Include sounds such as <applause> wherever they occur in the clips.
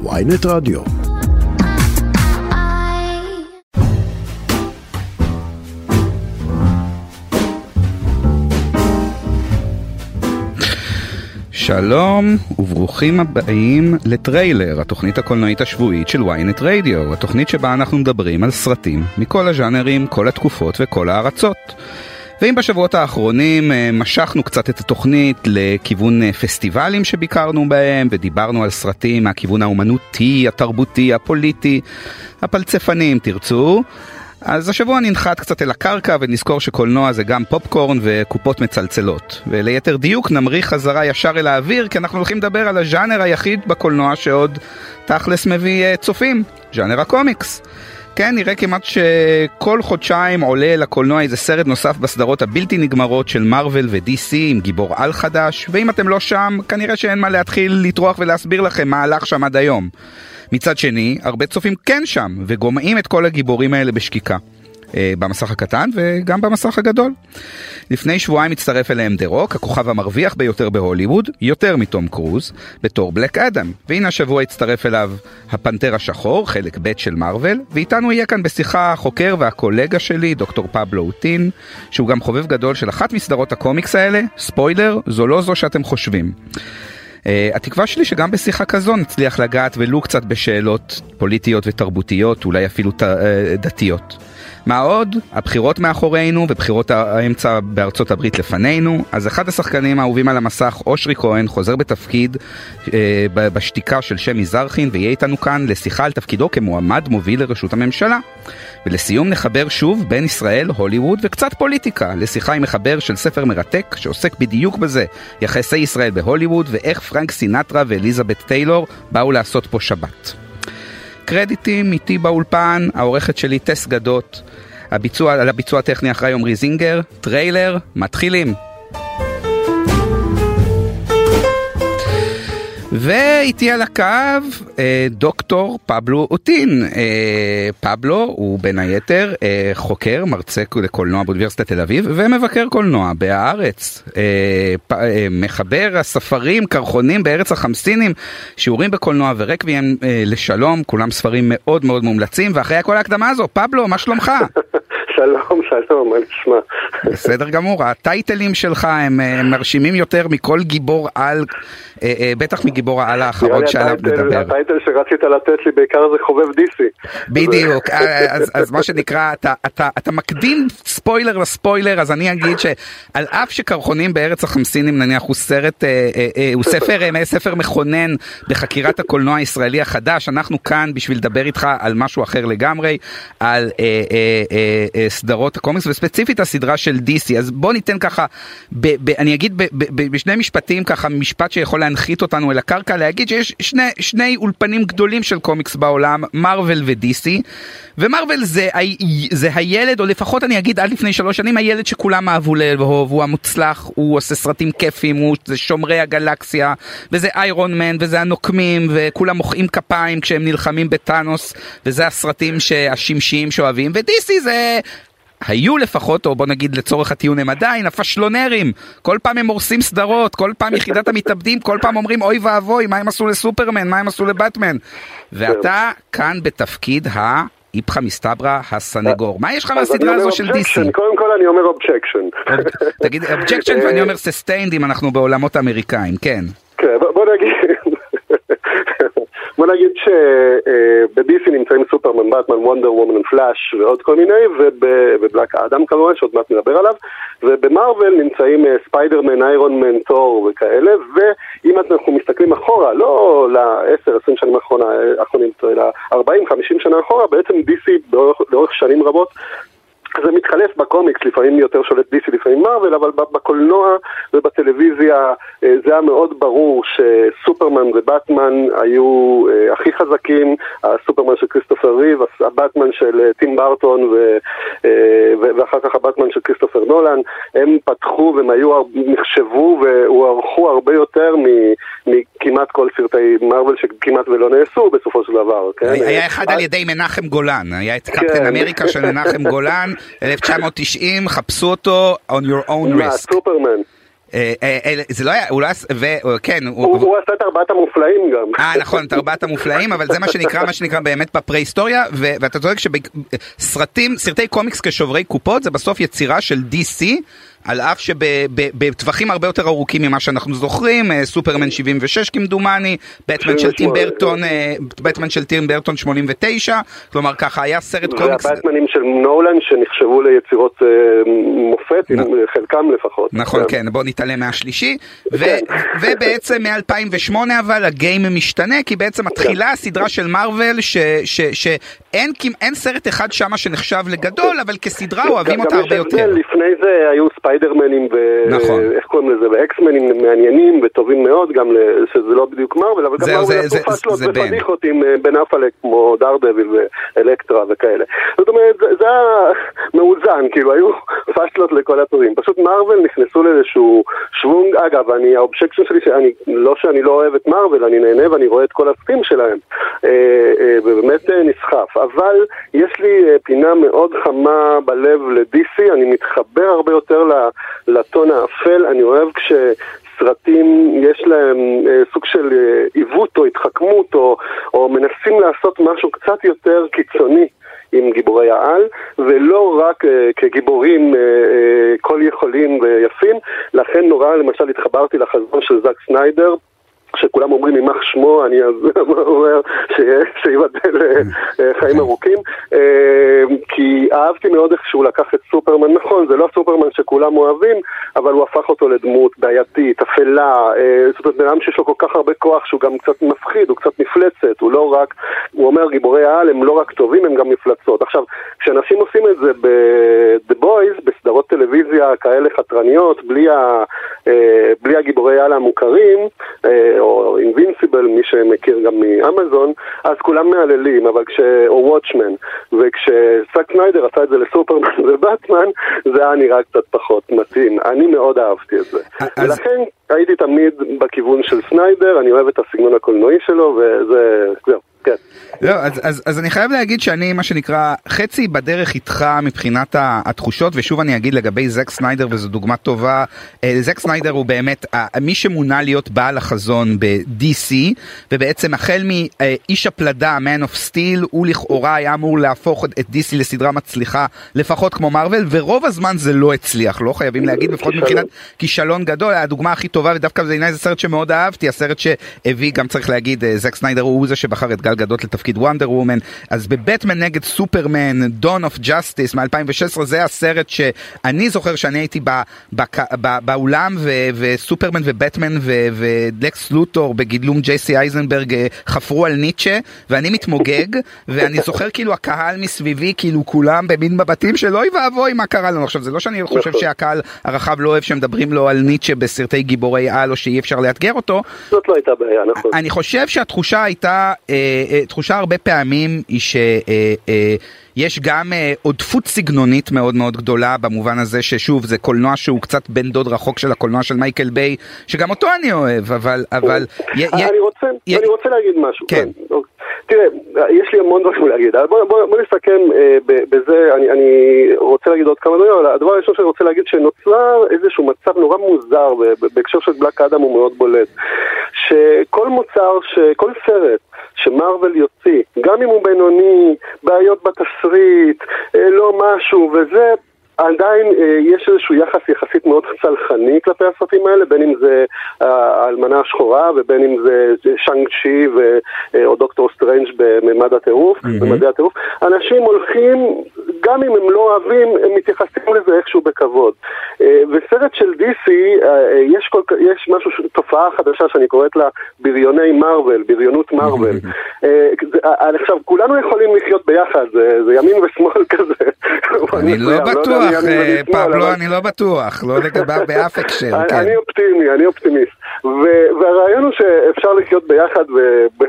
ויינט רדיו. שלום וברוכים הבאים לטריילר, התוכנית הקולנועית השבועית של ynet רדיו, התוכנית שבה אנחנו מדברים על סרטים מכל הז'אנרים, כל התקופות וכל הארצות. ואם בשבועות האחרונים אה, משכנו קצת את התוכנית לכיוון אה, פסטיבלים שביקרנו בהם ודיברנו על סרטים מהכיוון האומנותי, התרבותי, הפוליטי, הפלצפני אם תרצו, אז השבוע ננחת קצת אל הקרקע ונזכור שקולנוע זה גם פופקורן וקופות מצלצלות. וליתר דיוק נמריא חזרה ישר אל האוויר כי אנחנו הולכים לדבר על הז'אנר היחיד בקולנוע שעוד תכלס מביא אה, צופים, ז'אנר הקומיקס. כן, נראה כמעט שכל חודשיים עולה לקולנוע איזה סרט נוסף בסדרות הבלתי נגמרות של מארוול ו-DC עם גיבור על חדש, ואם אתם לא שם, כנראה שאין מה להתחיל לטרוח ולהסביר לכם מה הלך שם עד היום. מצד שני, הרבה צופים כן שם, וגומעים את כל הגיבורים האלה בשקיקה. אה, במסך הקטן וגם במסך הגדול. לפני שבועיים הצטרף אליהם דה רוק, הכוכב המרוויח ביותר בהוליווד, יותר מתום קרוז, בתור בלאק אדם. והנה השבוע הצטרף אליו הפנתר השחור, חלק ב' של מארוול, ואיתנו יהיה כאן בשיחה החוקר והקולגה שלי, דוקטור פבלו אוטין, שהוא גם חובב גדול של אחת מסדרות הקומיקס האלה, ספוילר, זו לא זו שאתם חושבים. Uh, התקווה שלי שגם בשיחה כזו נצליח לגעת ולו קצת בשאלות פוליטיות ותרבותיות, אולי אפילו ת, uh, דתיות. מה עוד? הבחירות מאחורינו ובחירות האמצע בארצות הברית לפנינו, אז אחד השחקנים האהובים על המסך, אושרי כהן, חוזר בתפקיד אה, בשתיקה של שמי זרחין ויהיה איתנו כאן לשיחה על תפקידו כמועמד מוביל לראשות הממשלה. ולסיום נחבר שוב בין ישראל, הוליווד וקצת פוליטיקה, לשיחה עם מחבר של ספר מרתק שעוסק בדיוק בזה, יחסי ישראל בהוליווד ואיך פרנק סינטרה ואליזבת טיילור באו לעשות פה שבת. קרדיטים איתי באולפן, העורכת שלי טס גדות, הביצוע, על הביצוע הטכני אחראי עמרי זינגר, טריילר, מתחילים. ואיתי על הקו אה, דוקטור פבלו אוטין. אה, פבלו הוא בין היתר אה, חוקר, מרצה לקולנוע באוניברסיטת תל אביב ומבקר קולנוע בהארץ. מחבר הספרים, קרחונים בארץ החמסינים, שיעורים בקולנוע ורקבים לשלום, כולם ספרים מאוד מאוד מומלצים, ואחרי כל ההקדמה הזו, פבלו, מה שלומך? <laughs> שלום, <laughs> שלום, מה נשמע? בסדר גמור, הטייטלים שלך הם, הם מרשימים יותר מכל גיבור על, אה, אה, בטח מגיבור העל האחרון שעליו נדבר. הטייטל שרצית לתת לי בעיקר זה חובב דיסי. בדיוק, אה, אז, אז מה שנקרא, אתה, אתה, אתה מקדים ספוילר לספוילר, אז אני אגיד שעל אף שקרחונים בארץ החמסינים נניח הוא סרט, אה, אה, אה, הוא ספר, אה, ספר מכונן בחקירת הקולנוע הישראלי החדש, אנחנו כאן בשביל לדבר איתך על משהו אחר לגמרי, על אה, אה, אה, אה, סדרות הקומיקס וספציפית הסדרה של DC אז בוא ניתן ככה ב, ב, אני אגיד ב, ב, ב, בשני משפטים ככה משפט שיכול להנחית אותנו אל הקרקע להגיד שיש שני, שני אולפנים גדולים של קומיקס בעולם מרוויל ו-DC ומרוויל זה, זה הילד או לפחות אני אגיד עד לפני שלוש שנים הילד שכולם אהבו לאהוב הוא המוצלח הוא עושה סרטים כיפים הוא זה שומרי הגלקסיה וזה איירון מן וזה הנוקמים וכולם מוחאים כפיים כשהם נלחמים בטאנוס וזה הסרטים השמשיים שאוהבים ו-DC זה היו לפחות, או בוא נגיד לצורך הטיעון הם עדיין, הפשלונרים. כל פעם הם הורסים סדרות, כל פעם יחידת המתאבדים, כל פעם אומרים אוי ואבוי, מה הם עשו לסופרמן, מה הם עשו לבטמן. ואתה כאן בתפקיד ה... איפכא מסתברא הסנגור. מה יש לך מהסדרה הזו של DC? קודם כל אני אומר objection. תגיד objection ואני אומר sustained אם אנחנו בעולמות האמריקאים, כן. כן, בוא נגיד, בוא נגיד שבדיסי נמצאים סופרמן, באטמן, וונדר וומן, פלאש ועוד כל מיני, ובבלק האדם כמובן, שעוד מעט נדבר עליו, ובמרוויל נמצאים אה, ספיידרמן, איירון מן, תור וכאלה, ואם אנחנו מסתכלים אחורה, לא ל-10-20 שנים האחרונים, אלא 40-50 שנה אחורה, בעצם דיסי לאורך שנים רבות זה מתחלף בקומיקס, לפעמים יותר שולט DC, לפעמים מרוויל, אבל בקולנוע ובטלוויזיה אה, זה היה מאוד ברור שסופרמן ובטמן היו אה, הכי חזקים, הסופרמן של כריסטופר ריב, הבטמן של אה, טים ברטון ו, ואחר כך הבטמן של כריסטופר נולן, הם פתחו והם היו, נחשבו והוערכו הרבה יותר מכמעט כל סרטי מרוויל שכמעט ולא נעשו בסופו של דבר. כן? היה אחד על ידי מנחם גולן, היה את קפטן כן. אמריקה של מנחם גולן. <laughs> 1990, חפשו אותו on your own risk. סופרמן. אה, אה, אה, זה לא היה, הוא לא היה, וכן, הוא עשה את ארבעת המופלאים גם. אה נכון, את ארבעת המופלאים, אבל זה מה שנקרא, מה שנקרא באמת בפרה-היסטוריה, ואתה צודק שבסרטים, סרטי קומיקס כשוברי קופות זה בסוף יצירה של DC. על אף שבטווחים הרבה יותר ארוכים ממה שאנחנו זוכרים, סופרמן 76 כמדומני, בטמן של טים ברטון, בטמן של טים ברטון 89, כלומר ככה היה סרט קומיקס. והבטמנים של נולן שנחשבו ליצירות מופת, חלקם לפחות. נכון, כן, בוא נתעלם מהשלישי, כן. ובעצם מ-2008 אבל הגיים משתנה, כי בעצם מתחילה כן. הסדרה של מארוול, שאין סרט אחד שמה שנחשב לגדול, אבל כסדרה אוהבים אותה הרבה יותר. לפני זה היו ספיידרמנים ו... נכון. איך קוראים לזה? ואקסמנים מעניינים וטובים מאוד, גם שזה לא בדיוק מארוול, אבל גם מארוול עשו פאשלות ופדיחות עם אה, בן אפלק כמו דרדביל ואלקטרה וכאלה. זאת אומרת, זה היה מאוזן, כאילו היו <laughs> פאשלות לכל הצדדים. פשוט מארוול נכנסו לאיזשהו שוונג, אגב, אני, ה objection שלי, שאני, לא שאני לא אוהב את מארוול, אני נהנה ואני רואה את כל הסרטים שלהם, אה, אה, ובאמת נסחף. אבל יש לי פינה מאוד חמה בלב ל-DC, אני מתחבר הרבה יותר לטון האפל, אני אוהב כש... סרטים יש להם אה, סוג של אה, עיוות או התחכמות או, או מנסים לעשות משהו קצת יותר קיצוני עם גיבורי העל ולא רק אה, כגיבורים אה, אה, כל יכולים ויפים. לכן נורא למשל התחברתי לחזון של זאק סניידר שכולם אומרים יימח שמו, אני אז <laughs> אומר שיבדל אה, אה, חיים ארוכים. אה, כי אהבתי מאוד איך שהוא לקח את סופרמן, נכון זה לא סופרמן שכולם אוהבים אבל הוא הפך אותו לדמות בעייתית, אפלה זאת אומרת בן אדם שיש לו כל כך הרבה כוח שהוא גם קצת מפחיד, הוא קצת מפלצת הוא לא רק, הוא אומר גיבורי העל הם לא רק טובים הם גם מפלצות עכשיו כשאנשים עושים את זה ב-The Boys, בסדרות טלוויזיה כאלה חתרניות בלי, ה, בלי הגיבורי העל המוכרים או אינבינסיבל, מי שמכיר גם מאמזון, אז כולם מהללים, אבל כש... או וואטשמן, וכשזאק סניידר עשה את זה לסופרמן <laughs> ובטמן, זה היה נראה קצת פחות מתאים. אני מאוד אהבתי את זה. אז... ולכן הייתי תמיד בכיוון של סניידר, אני אוהב את הסגנון הקולנועי שלו, וזה... זהו. כן. לא, אז, אז, אז אני חייב להגיד שאני מה שנקרא חצי בדרך איתך מבחינת התחושות ושוב אני אגיד לגבי זק סניידר וזו דוגמה טובה אה, זק סניידר הוא באמת מי שמונה להיות בעל החזון ב-DC ובעצם החל מאיש הפלדה Man of Steel הוא לכאורה היה אמור להפוך את DC לסדרה מצליחה לפחות כמו מארוול ורוב הזמן זה לא הצליח לא חייבים להגיד לפחות מבחינת כישלון גדול הדוגמה הכי טובה ודווקא בעיניי זה סרט שמאוד אהבתי הסרט שהביא גם צריך להגיד אה, זק סניידר הוא זה שבחר את גל גדות לתפקיד וונדר וומן אז בבטמן נגד סופרמן Dawn of Justice מ-2016 זה הסרט שאני זוכר שאני הייתי בא, בא, בא, באולם ו, וסופרמן ובטמן ולקס לוטור בגידלום ג'ייסי אייזנברג אה, חפרו על ניטשה ואני מתמוגג <laughs> ואני זוכר כאילו הקהל מסביבי כאילו כולם במין מבטים של אוי ואבוי מה קרה לנו עכשיו זה לא שאני חושב נכון. שהקהל הרחב לא אוהב שמדברים לו על ניטשה בסרטי גיבורי על או שאי אפשר לאתגר אותו. זאת לא הייתה בעיה נכון. אני חושב שהתחושה הייתה אה, אה, תחושה הרבה פעמים היא שיש גם אה, עודפות סגנונית מאוד מאוד גדולה במובן הזה ששוב זה קולנוע שהוא קצת בן דוד רחוק של הקולנוע של מייקל ביי שגם אותו אני אוהב אבל אבל <laughs> אני רוצה אני רוצה להגיד משהו כן אוקיי. תראה, יש לי המון דברים להגיד, בוא, נסכם אה, בזה, אני, רוצה להגיד עוד כמה דברים, אבל הדבר הראשון שאני רוצה להגיד שנוצר איזשהו מצב נורא מוזר, בהקשר של בלק אדם הוא מאוד בולט, שכל מוצר, כל סרט שמרוויל יוציא, גם אם הוא בינוני, בעיות בתסריט, אה, לא משהו, וזה עדיין אה, יש איזשהו יחס יחסית מאוד סלחני כלפי הסרטים האלה, בין אם זה אה, האלמנה השחורה ובין אם זה שאנג צ'י ו, אה, או דוקטור סטרנג' בממד הטירוף, mm-hmm. במדעי הטירוף. אנשים הולכים, גם אם הם לא אוהבים, הם מתייחסים לזה איכשהו בכבוד. אה, וסרט של DC, אה, אה, יש, כל, יש משהו, תופעה חדשה שאני קוראת לה בריוני מארוול, בריונות מארוול. mm-hmm. אה, עכשיו, כולנו יכולים לחיות ביחד, זה, זה ימין ושמאל <laughs> כזה. אני לא בטוח. בטוח, אה, פבלו, אני לא בטוח, לא לגביו באף הקשר. כן. אני אופטימי, אני אופטימיסט. והרעיון הוא שאפשר לחיות ביחד,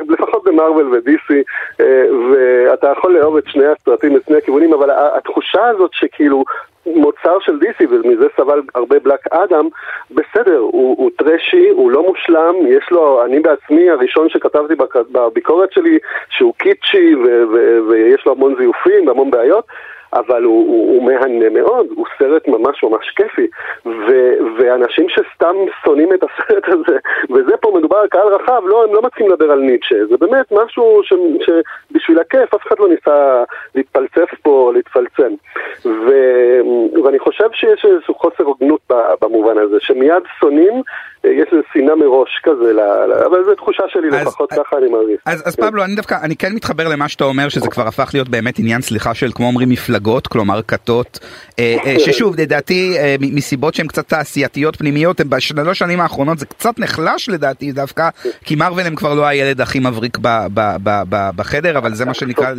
לפחות במרוויל ודיסי, אה, ואתה יכול לאהוב את שני הסרטים, את שני הכיוונים, אבל התחושה הזאת שכאילו... מוצר של DC, ומזה סבל הרבה בלק אדם, בסדר, הוא, הוא טרשי, הוא לא מושלם, יש לו, אני בעצמי הראשון שכתבתי בביקורת שלי שהוא קיצ'י ויש לו המון זיופים והמון בעיות, אבל הוא, הוא, הוא מהנה מאוד, הוא סרט ממש ממש כיפי, ו, ואנשים שסתם שונאים את הסרט הזה, וזה פה מדובר על קהל רחב, לא, הם לא מתחילים לדבר על ניטשה, זה באמת משהו ש, שבשביל הכיף אף אחד לא ניסה להתפלצף פה, להתפלצם. ו, ואני חושב שיש איזשהו חוסר הוגנות במובן הזה, שמיד שונאים יש איזו שנאה מראש כזה, אבל זו תחושה שלי לפחות, ככה אני מרגיש. אז פבלו, אני דווקא, אני כן מתחבר למה שאתה אומר, שזה כבר הפך להיות באמת עניין, סליחה, של כמו אומרים מפלגות, כלומר כתות, אה, אה, <laughs> ששוב, לדעתי, אה, מסיבות שהן קצת תעשייתיות פנימיות, בשלוש שנים האחרונות זה קצת נחלש לדעתי דווקא, כי מרוויל הם כבר לא הילד הכי מבריק בחדר, אבל זה מה שנקרא...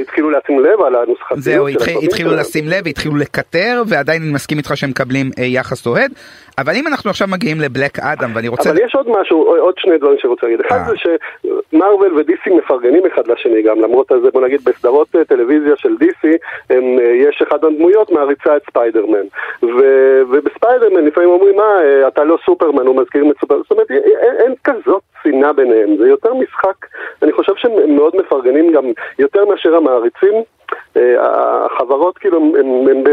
התחילו לשים לב על הנוסחתיות. זהו, התחילו לשים לב, התחילו לקטר, ועדיין אני מסכים איתך שהם מקבלים יחס אוהד. אבל אם אנחנו עכשיו מגיעים לבלק אדם ואני רוצה... אבל יש עוד משהו, עוד שני דברים שאני רוצה להגיד. אחד אה. זה שמרוויל ודיסי מפרגנים אחד לשני גם, למרות הזה, בוא נגיד בסדרות אה, טלוויזיה של דיסי, אה, יש אחד הדמויות מעריצה את ספיידרמן. ובספיידרמן לפעמים אומרים, מה, אתה לא סופרמן, הוא מזכיר את סופרמן. זאת אומרת, אין כזאת שנאה ביניהם, זה יותר משחק, אני חושב שהם מאוד מפרגנים גם יותר מאשר המעריצים. החברות כאילו הם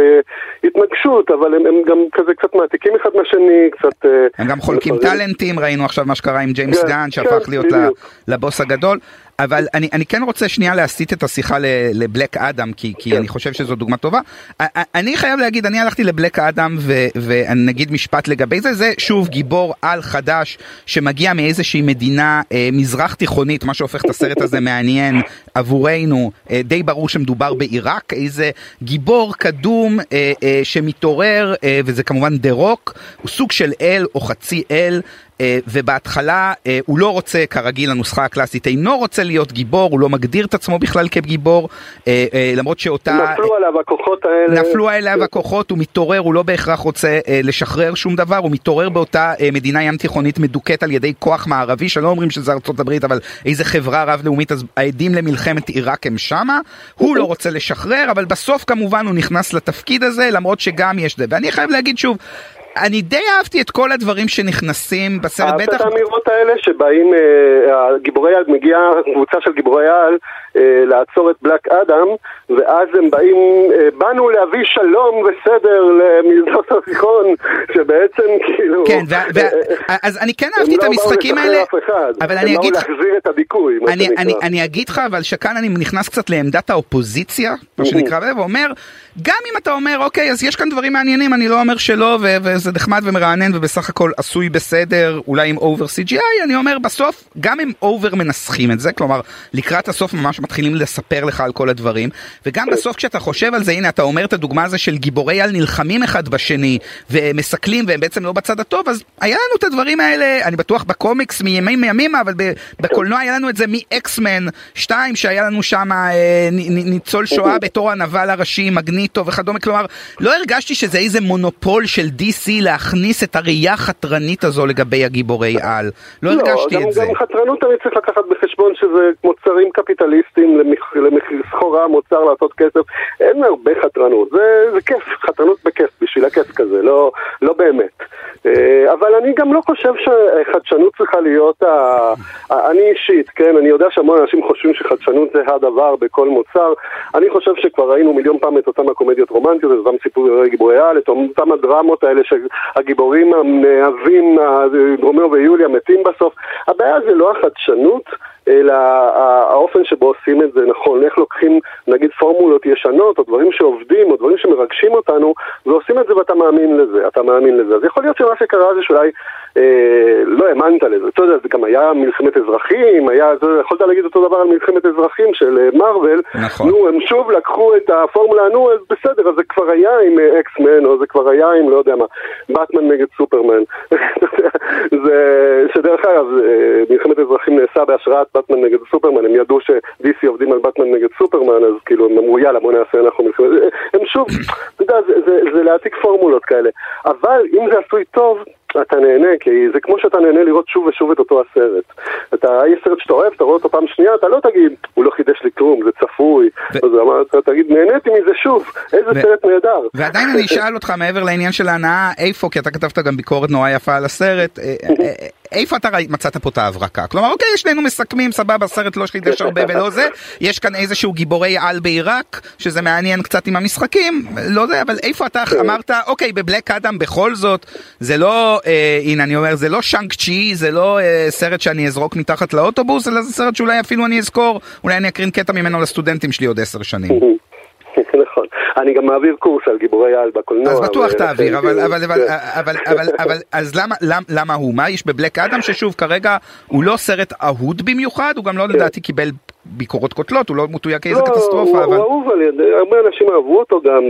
בהתנגשות, אבל הם גם כזה קצת מעתיקים אחד מהשני, קצת... אה, הם גם חולקים טאלנטים, ראינו עכשיו מה שקרה עם ג'יימס כן, גן, שהפך כן, להיות לבוס הגדול. אבל אני, אני כן רוצה שנייה להסיט את השיחה לבלק אדם, כי, כי כן. אני חושב שזו דוגמה טובה. אני חייב להגיד, אני הלכתי לבלק אדם, ואני נגיד משפט לגבי זה, זה שוב גיבור על חדש, שמגיע מאיזושהי מדינה אה, מזרח תיכונית, מה שהופך את הסרט הזה <laughs> מעניין עבורנו, אה, די ברור שמדובר בעיראק, איזה גיבור קדום אה, אה, שמתעורר, אה, וזה כמובן דה רוק, הוא סוג של אל או חצי אל. אה, ובהתחלה אה, הוא לא רוצה, כרגיל הנוסחה הקלאסית, אינו רוצה להיות גיבור, הוא לא מגדיר את עצמו בכלל כגיבור, אה, למרות שאותה... נפלו עליו הכוחות האלה. נפלו עליו הכוחות, הוא מתעורר, הוא לא בהכרח רוצה לשחרר שום דבר, הוא מתעורר באותה מדינה ים תיכונית מדוכאת על ידי כוח מערבי, שלא אומרים שזה ארצות הברית, אבל איזה חברה רב-לאומית, אז העדים למלחמת עיראק הם שמה, הוא לא רוצה לשחרר, אבל בסוף כמובן הוא נכנס לתפקיד הזה, למרות שגם יש זה. ואני חייב להגיד שוב, אני די אהבתי את כל הדברים שנכנסים בסרט, בטח... אהבת את האמירות האלה שבאים, אה, גיבורי על, מגיעה קבוצה של גיבורי על אה, לעצור את בלק אדם, ואז הם באים, אה, באנו להביא שלום וסדר למזרח התיכון, שבעצם כאילו... כן, אז אני כן אהבתי את לא המשחקים האלה, אבל אני אגיד לך... הם באו להחזיר את הדיכוי, מה אני, אני, אני אגיד לך, אבל שכאן אני נכנס קצת לעמדת האופוזיציה, מה שנקרא, ואומר, גם אם אתה אומר, אוקיי, אז יש כאן דברים מעניינים, אני לא אומר שלא, וזה נחמד ומרענן ובסך הכל עשוי בסדר, אולי עם אובר CGI, אני אומר, בסוף, גם אם אובר מנסחים את זה, כלומר, לקראת הסוף ממש מתחילים לספר לך על כל הדברים, וגם בסוף כשאתה חושב על זה, הנה אתה אומר את הדוגמה הזו של גיבורי על נלחמים אחד בשני, ומסכלים והם בעצם לא בצד הטוב, אז היה לנו את הדברים האלה, אני בטוח בקומיקס מימים מימימה, אבל בקולנוע היה לנו את זה מאקסמן 2, שהיה לנו שם אה, ניצול שואה בתור הנבל הראשי, מגניטו וכדומה, כלומר, לא הרגשתי שזה איזה מונופול של DC להכניס את הראייה החתרנית הזו לגבי הגיבורי על, לא, לא הרגשתי גם, את זה. גם חתרנות אני צריך לקחת בחשבון שזה מוצרים קפיטליסטים למחיר סחורה, מוצר לעשות כסף, אין הרבה חתרנות, זה, זה כיף, חתרנות בכיף, בשביל הכיף כזה, לא, לא באמת. אה, אבל אני גם לא חושב שחדשנות צריכה להיות, ה... אני אישית, כן, אני יודע שהמון אנשים חושבים שחדשנות זה הדבר בכל מוצר, אני חושב שכבר ראינו מיליון פעם את אותם הקומדיות רומנטיות, את אותם סיפורי גיבורי על, את אותם הדרמות האלה שהגיבורים המאהבים, רומאו ויוליה מתים בסוף, הבעיה זה לא החדשנות, אלא האופן שבו עושים את זה נכון, איך לוקחים נגיד פורמולות ישנות או דברים שעובדים או דברים שמרגשים אותנו ועושים את זה ואתה מאמין לזה, אתה מאמין לזה. אז יכול להיות שמה שקרה זה שאולי אה, לא האמנת לזה, אתה יודע, זה גם היה מלחמת אזרחים, היה, זה, יכולת להגיד אותו דבר על מלחמת אזרחים של מארוול, אה, נכון. נו, הם שוב לקחו את הפורמולה, נו, אז בסדר, אז זה כבר היה עם אקסמן, או זה כבר היה עם, לא יודע מה, באטמן נגד סופרמן. <laughs> זה, שדרך אגב, מלחמת אזרחים נעשה בהשראת באטמן נגד סופרמן, הם ידעו ש-DC עובדים על באטמן נגד סופרמן, אז כאילו הם אמרו יאללה בוא נעשה אנחנו מלחמת, הם שוב, אתה יודע, זה, זה, זה להעתיק פורמולות כאלה, אבל אם זה עשוי טוב, אתה נהנה, כי זה כמו שאתה נהנה לראות שוב ושוב את אותו הסרט. אתה, יש סרט שאתה אוהב, אתה רואה אותו פעם שנייה, אתה לא תגיד, הוא לא חידש לי כלום, זה צפוי. ו... אז אתה תגיד, נהניתי מזה שוב, איזה ו... סרט נהדר. ועדיין אני אשאל אותך מעבר לעניין של ההנאה, איפה, כי אתה כתבת גם ביקורת נורא יפה על הסרט, אה, אה, איפה אתה מצאת פה את ההברקה? כלומר, אוקיי, שנינו מסכמים, סבבה, סרט לא חידש הרבה ולא זה, יש כאן איזשהו גיבורי על בעיראק, שזה מעניין קצת עם המשחקים, לא זה, אבל איפה אתה אמרת, אוקיי, בבלק אדם בכל זאת, זה לא, אה, הנה אני אומר, זה לא שאנק צ'י, זה לא אה, סרט שאני אזרוק מתחת לאוטובוס, אלא זה סרט שאולי אפילו אני אזכור, אולי אני אקרין קטע ממנו לסטודנטים שלי עוד עשר שנים. <laughs> נכון. אני גם מעביר קורס על גיבורי על בקולנוע. אז בטוח תעביר, אבל, <laughs> אבל, אבל, אבל, אבל, אבל, אז למה, למה, למה הוא? מה יש בבלק אדם ששוב כרגע הוא לא סרט אהוד במיוחד, הוא גם לא לדעתי קיבל ביקורות קוטלות, הוא לא מתויג כאיזה קטסטרופה, אבל... הוא אהוב על ידי, הרבה אנשים אהבו אותו גם,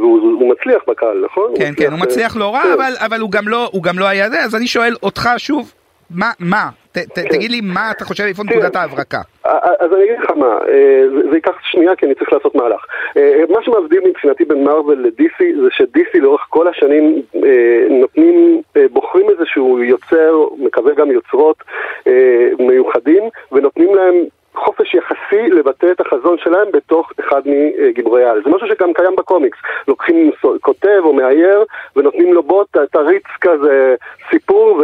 והוא מצליח בקהל, נכון? כן, כן, הוא מצליח לא רע, אבל הוא גם לא היה זה, אז אני שואל אותך שוב, מה, מה? תגיד לי מה אתה חושב, איפה נקודת ההברקה. אז אני אגיד לך מה, אה, זה ייקח שנייה כי אני צריך לעשות מהלך. אה, מה שמבדיל מבחינתי בין מרוויל לדיסי זה שדיסי לאורך כל השנים אה, נותנים, בוחרים איזשהו יוצר, מקווה גם יוצרות מיוחדים, ונותנים להם חופש יחסי לבטא את החזון שלהם בתוך אחד מגיבורי העל. זה משהו שגם קיים בקומיקס. לוקחים כותב או מאייר ונותנים לו בוא תריץ כזה סיפור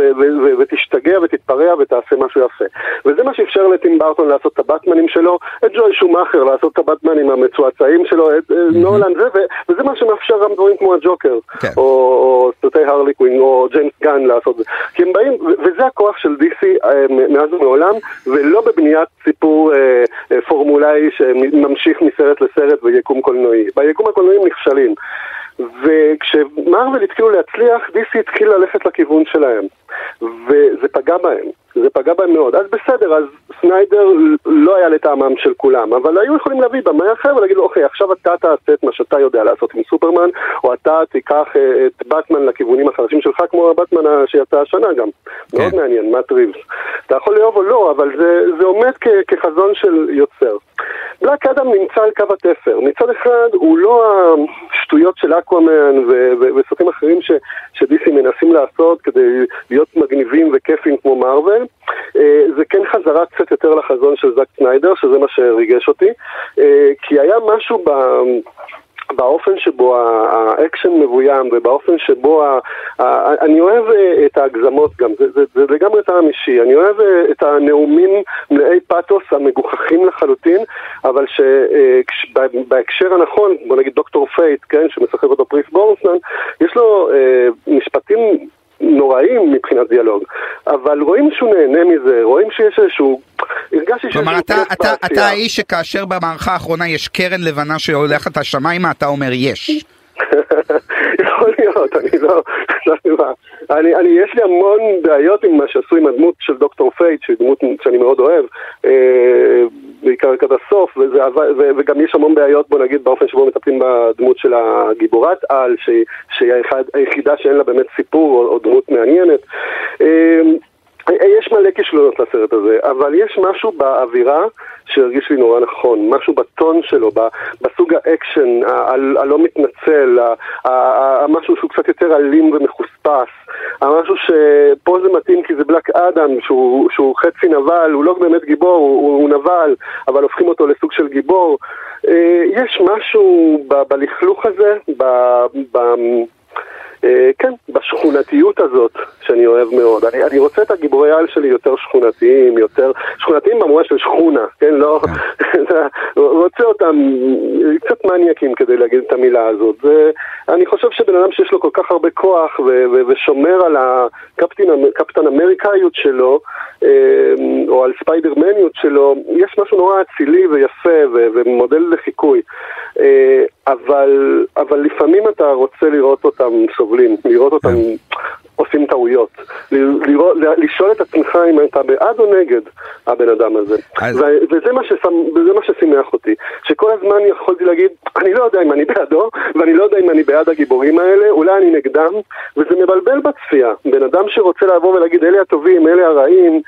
ותשתגע ותתפרע ותעשה משהו יפה. וזה מה שאפשר לטים ברטון לעשות את הבטמנים שלו, את ג'וי שומאכר לעשות את הבטמנים המצועצעים שלו, את mm-hmm. נולן זה, וזה מה שמאפשר גם דברים כמו הג'וקר, כן. או, סרטי הרלי קווין, או ג'יימס גן לעשות זה. כי הם באים, וזה הכוח של DC אה, מאז ומעולם, ולא בבניית סיפור אה, אה, פורמולאי שממשיך מסרט לסרט ביקום קולנועי. ביקום הקולנועי נכשלים. וכשמרוויל התחילו להצליח, DC התחיל ללכת לכיוון שלהם. וזה פגע בהם, זה פגע בהם מאוד. אז בסדר, אז סניידר לא היה לטעמם של כולם, אבל היו יכולים להביא במאי אחר ולהגיד לו, אוקיי, עכשיו אתה תעשה את מה שאתה יודע לעשות עם סופרמן, או אתה תיקח אה, את באטמן לכיוונים החדשים שלך, כמו הבטמן שיצא השנה גם. כן. מאוד מעניין, מאט ריבס. אתה יכול לאהוב או לא, אבל זה, זה עומד כ, כחזון של יוצר. בלק אדם נמצא על קו התפר. מצד אחד, הוא לא השטויות של אקוואמן וסרטים אחרים ש, שדיסי מנסים לעשות כדי להיות מגניבים וכיפים כמו מארוול. אה, זה כן חזרה קצת יותר לחזון של זאק סניידר, שזה מה שריגש אותי, אה, כי היה משהו ב... באופן שבו האקשן מבוים ובאופן שבו ה... אני אוהב אה, את ההגזמות גם, זה, זה, זה לגמרי טעם אישי, אני אוהב את הנאומים מלאי פאתוס המגוחכים לחלוטין, אבל שבהקשר הנכון, בוא נגיד דוקטור פייט, כן, שמשחק אותו פירס ברוסנן, יש לו משפטים נוראים מבחינת דיאלוג, אבל רואים שהוא נהנה מזה, רואים שיש איזשהו... הרגשתי שיש... כלומר, אתה, אתה, אתה האיש שכאשר במערכה האחרונה יש קרן לבנה שהולכת השמיימה, אתה אומר יש. יכול להיות, אני לא... אני, אני, יש לי המון בעיות עם מה שעשו עם הדמות של דוקטור פייט, שהיא דמות שאני מאוד אוהב, אה, בעיקר לקראת הסוף, וזה, ו, וגם יש המון בעיות, בוא נגיד, באופן שבו מטפלים בדמות של הגיבורת על, שהיא, שהיא היחידה שאין לה באמת סיפור או, או דמות מעניינת. אה, יש מלא כישלונות לסרט הזה, אבל יש משהו באווירה שהרגיש לי נורא נכון, משהו בטון שלו, בסוג האקשן הלא מתנצל, משהו שהוא קצת יותר אלים ומחוספס, משהו שפה זה מתאים כי זה בלק אדם, שהוא, חצי נבל, הוא לא באמת גיבור, הוא, נבל, אבל הופכים אותו לסוג של גיבור. אה, יש משהו בלכלוך הזה, ב... אה, כן, בשכונתיות הזאת שאני אוהב מאוד. אני, אני רוצה את הגיבורי העל שלי יותר שכונתיים, יותר שכונתיים במובן של שכונה, כן? לא... <laughs> רוצה אותם קצת מניאקים כדי להגיד את המילה הזאת. ואני חושב שבן אדם שיש לו כל כך הרבה כוח ו- ו- ושומר על הקפטן אמריקאיות שלו, אה, או על ספיידרמניות שלו, יש משהו נורא אצילי ויפה ו- ומודל לחיקוי. אבל, אבל לפעמים אתה רוצה לראות אותם סובלים, לראות אותם כן. עושים טעויות, לראות, לשאול את עצמך אם אתה בעד או נגד הבן אדם הזה. אז... וזה מה, ששם, וזה מה ששימח אותי, שכל הזמן יכולתי להגיד, אני לא יודע אם אני בעדו, ואני לא יודע אם אני בעד הגיבורים האלה, אולי אני נגדם, וזה מבלבל בצפייה. בן אדם שרוצה לבוא ולהגיד, אלה הטובים, אלה הרעים,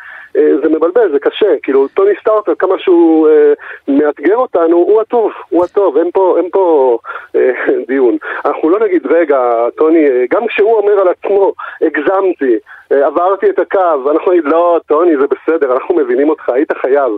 זה מבלבל, זה קשה, כאילו טוני סטארטר כמה שהוא אה, מאתגר אותנו, הוא הטוב, הוא הטוב, אין פה, אין פה אה, <laughs> דיון. אנחנו לא נגיד, רגע, טוני, אה, גם כשהוא אומר על עצמו, הגזמתי, אה, עברתי את הקו, אנחנו נגיד, לא, טוני, זה בסדר, אנחנו מבינים אותך, היית חייב.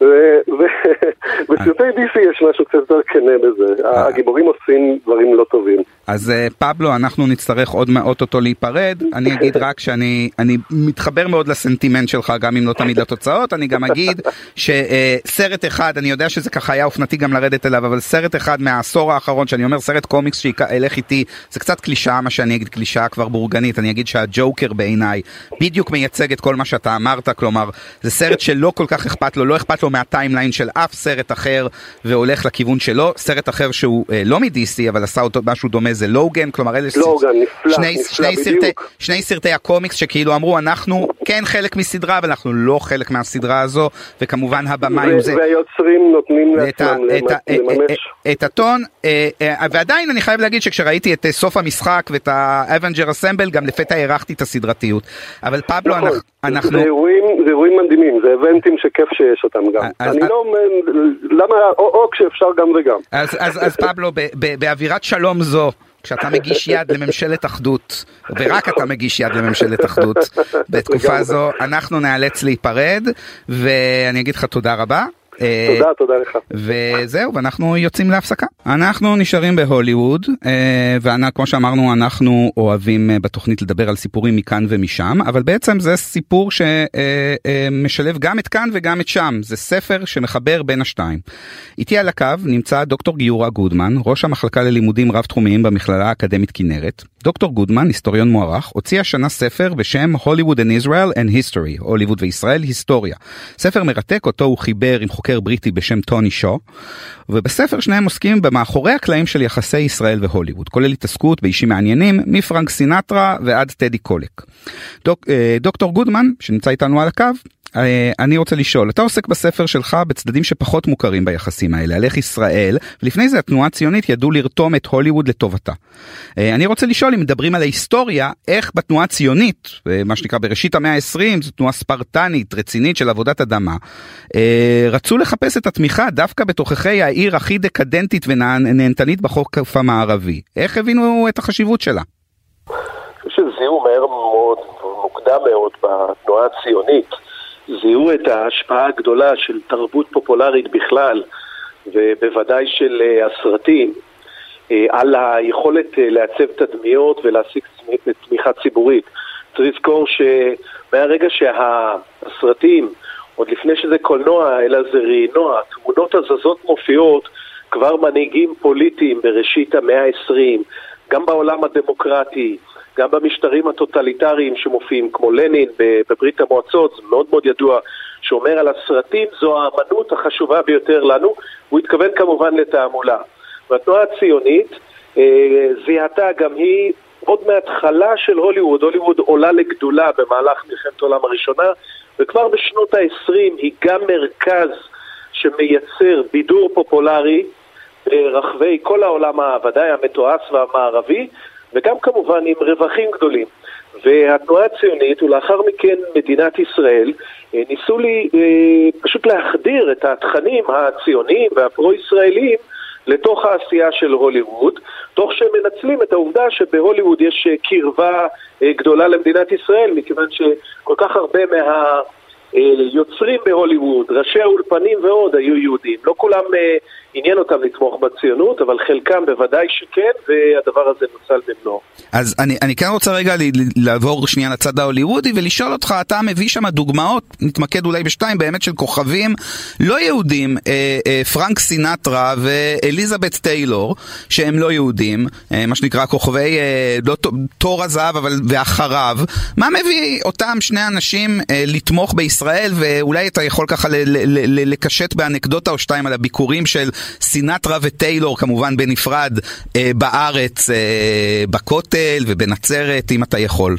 <laughs> בסרטי DC יש משהו קצת יותר כנה בזה, הגיבורים עושים דברים לא טובים. אז פבלו, אנחנו נצטרך עוד אוטוטו להיפרד, אני אגיד רק שאני מתחבר מאוד לסנטימנט שלך, גם אם לא תמיד לתוצאות, אני גם אגיד שסרט אחד, אני יודע שזה ככה היה אופנתי גם לרדת אליו, אבל סרט אחד מהעשור האחרון, שאני אומר סרט קומיקס שילך איתי, זה קצת קלישאה מה שאני אגיד, קלישאה כבר בורגנית, אני אגיד שהג'וקר בעיניי בדיוק מייצג את כל מה שאתה אמרת, כלומר, זה סרט שלא כל כך אכפת לו, לא אכפת לו מה timeline של אף סרט אחר והולך לכיוון שלו, סרט אחר שהוא אה, לא מ-DC אבל עשה אותו משהו דומה זה לוגן, כלומר אלה לוגן, נפלא, שני, נפלא שני, שני סרטי הקומיקס שכאילו אמרו אנחנו כן חלק מסדרה אבל אנחנו לא חלק מהסדרה הזו וכמובן הבמאי הוא זה. והיוצרים נותנים לעצמם לממש. את הטון אה, אה, ועדיין אני חייב להגיד שכשראיתי את סוף המשחק ואת ה Avengers Assemble גם לפתע הערכתי את הסדרתיות אבל פבלו נכון, אנחנו... זה אירועים, מדהימים, זה איבנטים שכיף שיש אותם גם. אני לא אומר, למה, או, כשאפשר גם וגם. אז, פבלו, באווירת שלום זו, כשאתה מגיש יד לממשלת אחדות, ורק אתה מגיש יד לממשלת אחדות בתקופה זו, אנחנו נאלץ להיפרד, ואני אגיד לך תודה רבה. אה, תודה, תודה לך. וזהו, ואנחנו יוצאים להפסקה. אנחנו נשארים בהוליווד, אה, וכמו שאמרנו, אנחנו אוהבים אה, בתוכנית לדבר על סיפורים מכאן ומשם, אבל בעצם זה סיפור שמשלב גם את כאן וגם את שם. זה ספר שמחבר בין השתיים. איתי על הקו נמצא דוקטור גיורא גודמן, ראש המחלקה ללימודים רב-תחומיים במכללה האקדמית כנרת. דוקטור גודמן, היסטוריון מוערך, הוציא השנה ספר בשם Hollywood and Israel and History, הוליווד וישראל היסטוריה. ספר מרתק אותו הוא חיבר עם חוקר בריטי בשם טוני שו, ובספר שניהם עוסקים במאחורי הקלעים של יחסי ישראל והוליווד, כולל התעסקות באישים מעניינים מפרנק סינטרה ועד טדי קולק. דוק, אה, דוקטור גודמן, שנמצא איתנו על הקו, אני רוצה לשאול, אתה עוסק בספר שלך בצדדים שפחות מוכרים ביחסים האלה, על איך ישראל, ולפני זה התנועה הציונית ידעו לרתום את הוליווד לטובתה. אה, אני רוצה לשאול אם מדברים על ההיסטוריה, איך בתנועה הציונית, אה, מה שנקרא בראשית המאה ה-20, זו תנועה ספרטנית, רצינית של עבודת אדמה, רצו לחפש את התמיכה דווקא בתוככי העיר הכי דקדנטית ונהנתנית בחוק המערבי. איך הבינו את החשיבות שלה? אני חושב שזיהו מהר מאוד, מוקדם מאוד בתנועה הציונית. זיהו את ההשפעה הגדולה של תרבות פופולרית בכלל, ובוודאי של אה, הסרטים, אה, על היכולת אה, לעצב תדמיות ולהשיג תמיכה ציבורית. צריך לזכור שמהרגע שהסרטים, עוד לפני שזה קולנוע, אלא זה ראינוע, התמונות הזזות מופיעות, כבר מנהיגים פוליטיים בראשית המאה ה-20, גם בעולם הדמוקרטי, גם במשטרים הטוטליטריים שמופיעים, כמו לנין בברית המועצות, זה מאוד מאוד ידוע, שאומר על הסרטים זו האמנות החשובה ביותר לנו, הוא התכוון כמובן לתעמולה. והתנועה הציונית אה, זיהתה גם היא עוד מההתחלה של הוליווד, הוליווד עולה לגדולה במהלך מלחמת העולם הראשונה, וכבר בשנות ה-20 היא גם מרכז שמייצר בידור פופולרי ברחבי כל העולם, ודאי המתועש והמערבי, וגם כמובן עם רווחים גדולים. והתנועה הציונית, ולאחר מכן מדינת ישראל, אה, ניסו לי אה, פשוט להחדיר את התכנים הציוניים והפרו-ישראליים לתוך העשייה של הוליווד, תוך שהם מנצלים את העובדה שבהוליווד יש אה, קרבה גדולה למדינת ישראל, מכיוון שכל כך הרבה מה... יוצרים בהוליווד, ראשי האולפנים ועוד היו יהודים. לא כולם עניין אותם לתמוך בציונות, אבל חלקם בוודאי שכן, והדבר הזה נוצל במלואו. אז אני, אני כן רוצה רגע לעבור שנייה לצד ההוליוודי ולשאול אותך, אתה מביא שם דוגמאות, נתמקד אולי בשתיים, באמת של כוכבים לא יהודים, אה, אה, פרנק סינטרה ואליזבת טיילור, שהם לא יהודים, אה, מה שנקרא כוכבי, אה, לא תור הזהב, אבל ואחריו, מה מביא אותם שני אנשים אה, לתמוך בישראל, ואולי אתה יכול ככה לקשט באנקדוטה או שתיים על הביקורים של סינטרה וטיילור כמובן בנפרד אה, בארץ, אה, בכותל ובנצרת, אם אתה יכול.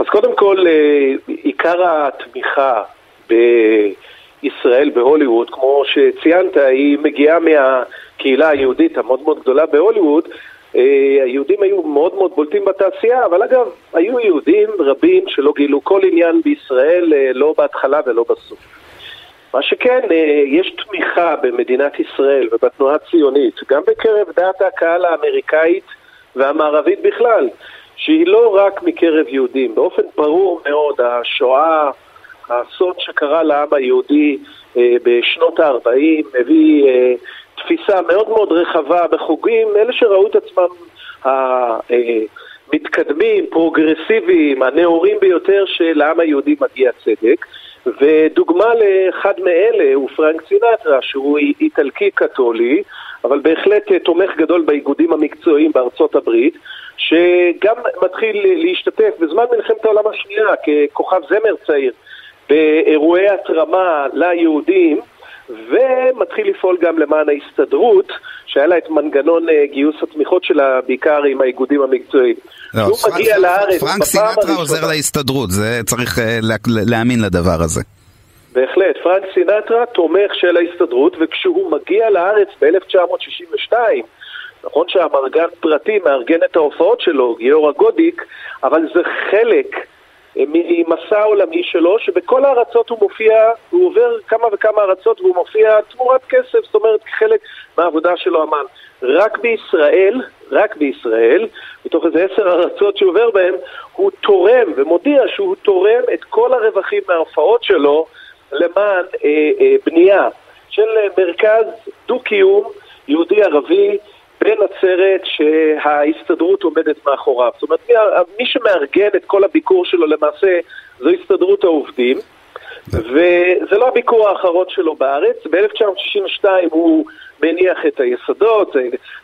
אז קודם כל, אה, עיקר התמיכה בישראל, בהוליווד, כמו שציינת, היא מגיעה מהקהילה היהודית המאוד מאוד גדולה בהוליווד. אה, היהודים היו מאוד מאוד בולטים בתעשייה, אבל אגב, היו יהודים רבים שלא גילו כל עניין בישראל, אה, לא בהתחלה ולא בסוף. מה שכן, אה, יש תמיכה במדינת ישראל ובתנועה הציונית, גם בקרב דעת הקהל האמריקאית והמערבית בכלל, שהיא לא רק מקרב יהודים. באופן ברור מאוד, השואה האסון שקרה לעם היהודי בשנות ה-40 מביא אה, תפיסה מאוד מאוד רחבה בחוגים, אלה שראו את עצמם המתקדמים, פרוגרסיביים, הנאורים ביותר שלעם היהודי מגיע צדק. ודוגמה לאחד מאלה הוא פרנק סינטרה, שהוא איטלקי קתולי, אבל בהחלט תומך גדול באיגודים המקצועיים בארצות הברית, שגם מתחיל להשתתף בזמן מלחמת העולם השנייה ככוכב זמר צעיר באירועי התרמה ליהודים ומתחיל לפעול גם למען ההסתדרות, שהיה לה את מנגנון אה, גיוס התמיכות שלה בעיקר עם האיגודים המקצועיים. לא, הוא פרנק, מגיע לארץ פרנק סינטרה עוזר להסתדרות, זה צריך אה, להאמין לדבר הזה. בהחלט, פרנק סינטרה תומך של ההסתדרות, וכשהוא מגיע לארץ ב-1962, נכון שהמארגן פרטי מארגן את ההופעות שלו, גיורא גודיק, אבל זה חלק ממסע עולמי שלו, שבכל הארצות הוא מופיע, הוא עובר כמה וכמה ארצות והוא מופיע תמורת כסף, זאת אומרת כחלק מהעבודה שלו אמן. רק בישראל, רק בישראל, מתוך איזה עשר ארצות שהוא עובר בהן, הוא תורם ומודיע שהוא תורם את כל הרווחים מההופעות שלו למען אה, אה, בנייה של מרכז דו-קיום יהודי-ערבי בנצרת שההסתדרות עומדת מאחוריו. זאת אומרת, מי שמארגן את כל הביקור שלו למעשה זו הסתדרות העובדים, וזה לא הביקור האחרון שלו בארץ. ב-1962 הוא מניח את היסודות,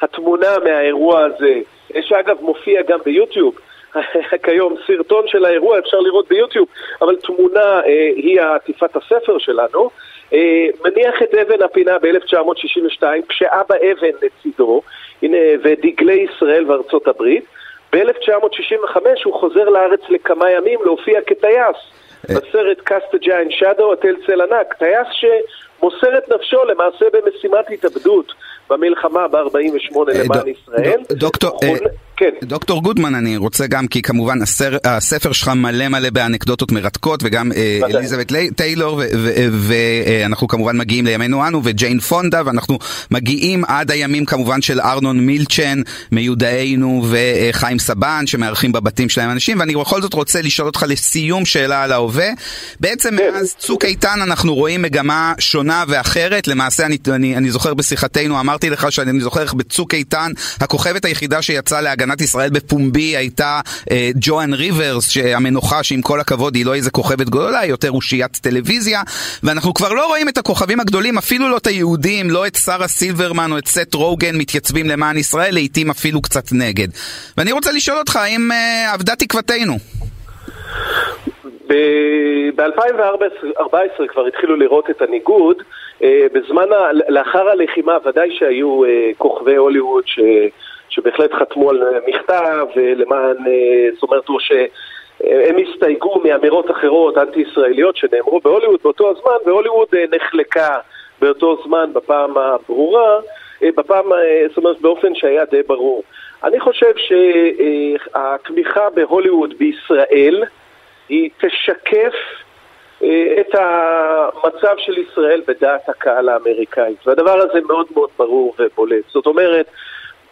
התמונה מהאירוע הזה, שאגב מופיע גם ביוטיוב. <laughs> כיום סרטון של האירוע אפשר לראות ביוטיוב, אבל תמונה אה, היא עטיפת הספר שלנו. אה, מניח את אבן הפינה ב-1962 כשאבא אבן לצידו, הנה, ודגלי ישראל וארצות הברית. ב-1965 הוא חוזר לארץ לכמה ימים להופיע כטייס אה. בסרט Cast a Giant Shadow, הטל צל ענק, טייס שמוסר את נפשו למעשה במשימת התאבדות במלחמה ב-48 אה, למען ישראל. דוקטור... כן. דוקטור גודמן, אני רוצה גם, כי כמובן הסר, הספר שלך מלא מלא באנקדוטות מרתקות, וגם אה, אליזבת טיילור, ואנחנו כמובן מגיעים לימינו אנו, וג'יין פונדה, ואנחנו מגיעים עד הימים כמובן של ארנון מילצ'ן, מיודענו, וחיים סבן, שמארחים בבתים שלהם אנשים, ואני בכל זאת רוצה לשאול אותך לסיום שאלה על ההווה. בעצם כן. מאז צוק איתן אנחנו רואים מגמה שונה ואחרת, למעשה אני, אני, אני זוכר בשיחתנו, אמרתי לך שאני זוכר איך בצוק איתן, הכוכבת היחידה שיצאה להגנה מדינת ישראל בפומבי הייתה אה, ג'ואן ריברס, שהמנוחה שעם כל הכבוד היא לא איזה כוכבת גדולה, היא יותר אושיית טלוויזיה, ואנחנו כבר לא רואים את הכוכבים הגדולים, אפילו לא את היהודים, לא את שרה סילברמן או את סט רוגן מתייצבים למען ישראל, לעיתים אפילו קצת נגד. ואני רוצה לשאול אותך, האם אה, אבדה תקוותנו? ב-2014 כבר התחילו לראות את הניגוד. אה, בזמן, לאחר הלחימה ודאי שהיו אה, כוכבי הוליווד ש... שבהחלט חתמו על מכתב למען, אה, זאת אומרת, או שהם הסתייגו מאמירות אחרות אנטי-ישראליות שנאמרו בהוליווד באותו הזמן, והוליווד אה, נחלקה באותו זמן בפעם הברורה, אה, בפעם, זאת אומרת, באופן שהיה די ברור. אני חושב שהתמיכה בהוליווד בישראל היא תשקף את המצב של ישראל בדעת הקהל האמריקאית. והדבר הזה מאוד מאוד ברור ובולט. זאת אומרת,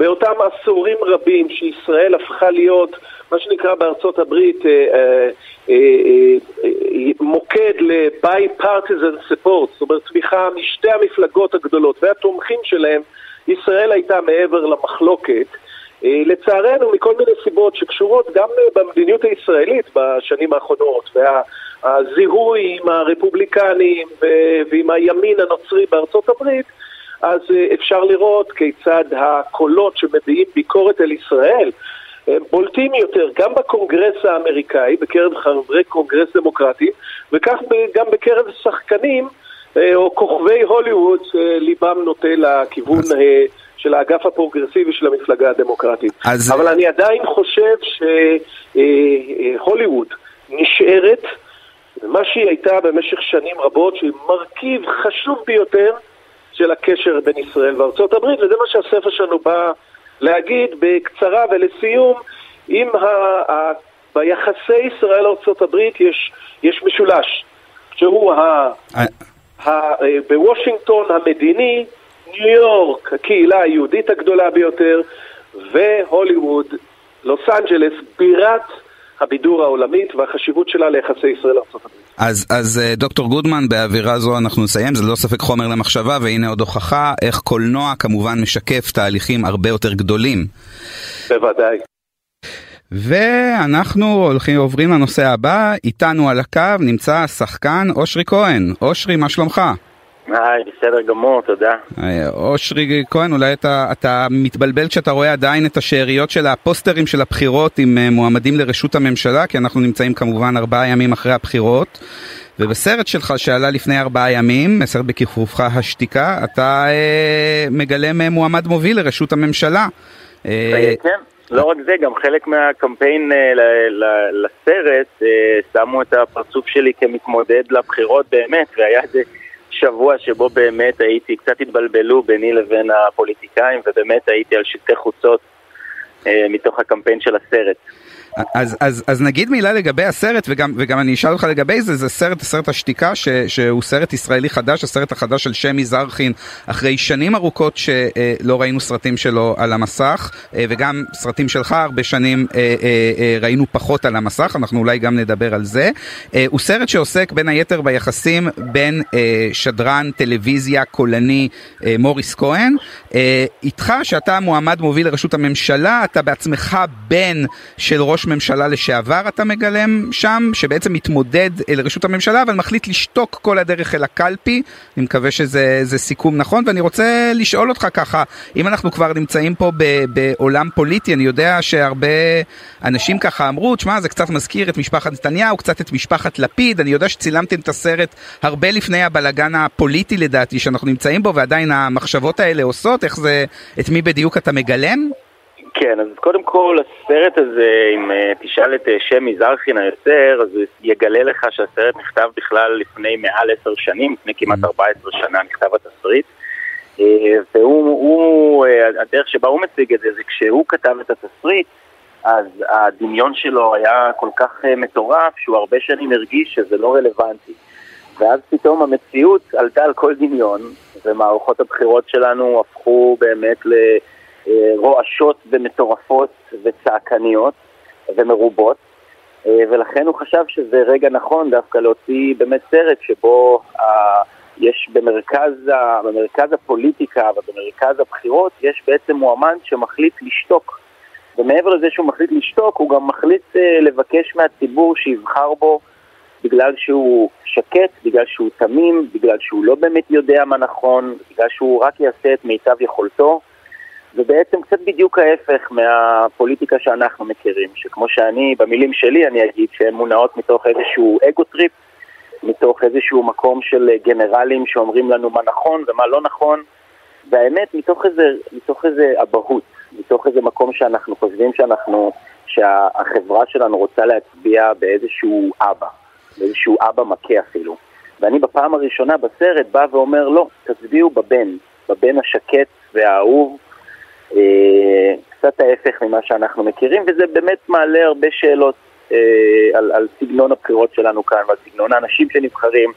באותם עשורים רבים שישראל הפכה להיות, מה שנקרא בארצות הברית, אה, אה, אה, מוקד ל-bipartisan support, זאת אומרת תמיכה משתי המפלגות הגדולות והתומכים שלהם, ישראל הייתה מעבר למחלוקת. לצערנו, מכל מיני סיבות שקשורות גם במדיניות הישראלית בשנים האחרונות, והזיהוי עם הרפובליקנים ועם הימין הנוצרי בארצות הברית, אז אה, אפשר לראות כיצד הקולות שמביעים ביקורת על ישראל הם בולטים יותר גם בקונגרס האמריקאי, בקרב חברי קונגרס דמוקרטיים, וכך גם בקרב שחקנים אה, או כוכבי הוליווד שליבם נוטה לכיוון אז... אה, של האגף הפרוגרסיבי של המפלגה הדמוקרטית. אז... אבל אני עדיין חושב שהוליווד נשארת מה שהיא הייתה במשך שנים רבות, שהיא מרכיב חשוב ביותר של הקשר בין ישראל וארצות הברית, וזה מה שהספר שלנו בא להגיד בקצרה ולסיום, אם ה... ה... ביחסי ישראל-ארצות הברית יש, יש משולש, שהוא ה... אה. ה... בוושינגטון המדיני, ניו יורק, הקהילה היהודית הגדולה ביותר, והוליווד, לוס אנג'לס, בירת הבידור העולמית והחשיבות שלה ליחסי ישראל-ארצות הברית. אז, אז דוקטור גודמן, באווירה זו אנחנו נסיים, זה לא ספק חומר למחשבה, והנה עוד הוכחה איך קולנוע כמובן משקף תהליכים הרבה יותר גדולים. בוודאי. ואנחנו הולכים עוברים לנושא הבא, איתנו על הקו נמצא השחקן אושרי כהן. אושרי, מה שלומך? היי, בסדר גמור, תודה. אושרי כהן, אולי אתה, אתה מתבלבל כשאתה רואה עדיין את השאריות של הפוסטרים של הבחירות עם אה, מועמדים לראשות הממשלה, כי אנחנו נמצאים כמובן ארבעה ימים אחרי הבחירות. ובסרט שלך שעלה לפני ארבעה ימים, סרט בכיפופך השתיקה, אתה אה, מגלם אה, מועמד מוביל לראשות הממשלה. אה, כן. לא רק זה, גם חלק מהקמפיין אה, לסרט אה, שמו את הפרצוף שלי כמתמודד לבחירות באמת, והיה איזה שבוע שבו באמת הייתי, קצת התבלבלו ביני לבין הפוליטיקאים, ובאמת הייתי על שלטי חוצות אה, מתוך הקמפיין של הסרט. אז, אז, אז נגיד מילה לגבי הסרט, וגם, וגם אני אשאל אותך לגבי זה, זה סרט, סרט השתיקה, ש, שהוא סרט ישראלי חדש, הסרט החדש של שמי זרחין, אחרי שנים ארוכות שלא ראינו סרטים שלו על המסך, אה, וגם סרטים שלך הרבה שנים אה, אה, ראינו פחות על המסך, אנחנו אולי גם נדבר על זה. הוא סרט שעוסק בין היתר ביחסים בין שדרן טלוויזיה קולני מוריס כהן, איתך שאתה מועמד מוביל לראשות הממשלה, אתה בעצמך בן של ראש ראש ממשלה לשעבר אתה מגלם שם, שבעצם מתמודד אל רשות הממשלה, אבל מחליט לשתוק כל הדרך אל הקלפי. אני מקווה שזה סיכום נכון, ואני רוצה לשאול אותך ככה, אם אנחנו כבר נמצאים פה ב, בעולם פוליטי, אני יודע שהרבה אנשים ככה אמרו, תשמע, זה קצת מזכיר את משפחת נתניהו, קצת את משפחת לפיד, אני יודע שצילמתם את הסרט הרבה לפני הבלגן הפוליטי לדעתי שאנחנו נמצאים בו, ועדיין המחשבות האלה עושות, איך זה, את מי בדיוק אתה מגלם? כן, אז קודם כל הסרט הזה, אם uh, תשאל את uh, שמי זרחין היוצר, אז הוא יגלה לך שהסרט נכתב בכלל לפני מעל עשר שנים, לפני כמעט 14 mm. שנה נכתב התסריט. Uh, והוא, הוא, uh, הדרך שבה הוא מציג את זה, זה כשהוא כתב את התסריט, אז הדמיון שלו היה כל כך uh, מטורף, שהוא הרבה שנים הרגיש שזה לא רלוונטי. ואז פתאום המציאות עלתה על כל דמיון, ומערכות הבחירות שלנו הפכו באמת ל... אה, רועשות ומטורפות וצעקניות ומרובות אה, ולכן הוא חשב שזה רגע נכון דווקא להוציא באמת סרט שבו אה, יש במרכז, במרכז הפוליטיקה ובמרכז הבחירות יש בעצם מועמד שמחליט לשתוק. ומעבר לזה שהוא מחליט לשתוק הוא גם מחליט לבקש מהציבור שיבחר בו בגלל שהוא שקט, בגלל שהוא תמים, בגלל שהוא לא באמת יודע מה נכון, בגלל שהוא רק יעשה את מיטב יכולתו זה בעצם קצת בדיוק ההפך מהפוליטיקה שאנחנו מכירים, שכמו שאני, במילים שלי אני אגיד שהן מונעות מתוך איזשהו ego trip, מתוך איזשהו מקום של גנרלים שאומרים לנו מה נכון ומה לא נכון, והאמת מתוך איזה, מתוך איזה אבהות, מתוך איזה מקום שאנחנו חושבים שאנחנו, שהחברה שלנו רוצה להצביע באיזשהו אבא, באיזשהו אבא מכה אפילו. ואני בפעם הראשונה בסרט בא ואומר לא, תצביעו בבן, בבן השקט והאהוב אה, קצת ההפך ממה שאנחנו מכירים, וזה באמת מעלה הרבה שאלות אה, על, על סגנון הבחירות שלנו כאן ועל סגנון האנשים שנבחרים.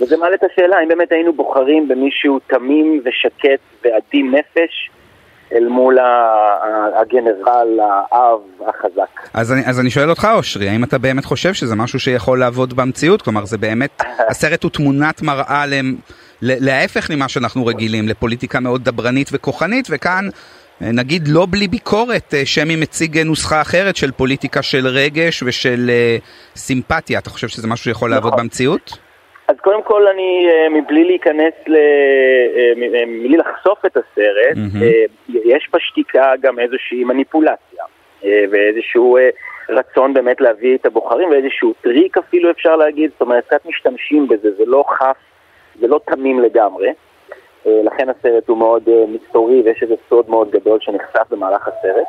וזה מעלה את השאלה אם באמת היינו בוחרים במישהו תמים ושקט ועדין נפש אל מול הגנרל, האב, החזק. אז אני, אז אני שואל אותך, אושרי, האם אתה באמת חושב שזה משהו שיכול לעבוד במציאות? כלומר, זה באמת, <laughs> הסרט הוא תמונת מראה. להפך ממה שאנחנו רגילים, לפוליטיקה מאוד דברנית וכוחנית, וכאן אה, נגיד לא בלי ביקורת, אה, שמי מציג נוסחה אחרת של פוליטיקה של רגש ושל סימפתיה. אתה חושב שזה משהו שיכול נכון. לעבוד במציאות? אז קודם כל אני, מבלי להיכנס, ל... מבלי לחשוף את הסרט, mm-hmm. יש בשתיקה גם איזושהי מניפולציה ואיזשהו רצון באמת להביא את הבוחרים ואיזשהו טריק אפילו אפשר להגיד, זאת אומרת קצת משתמשים בזה, זה לא חף זה לא תמים לגמרי, אה, לכן הסרט הוא מאוד אה, מסתורי ויש איזה סוד מאוד גדול שנחשף במהלך הסרט,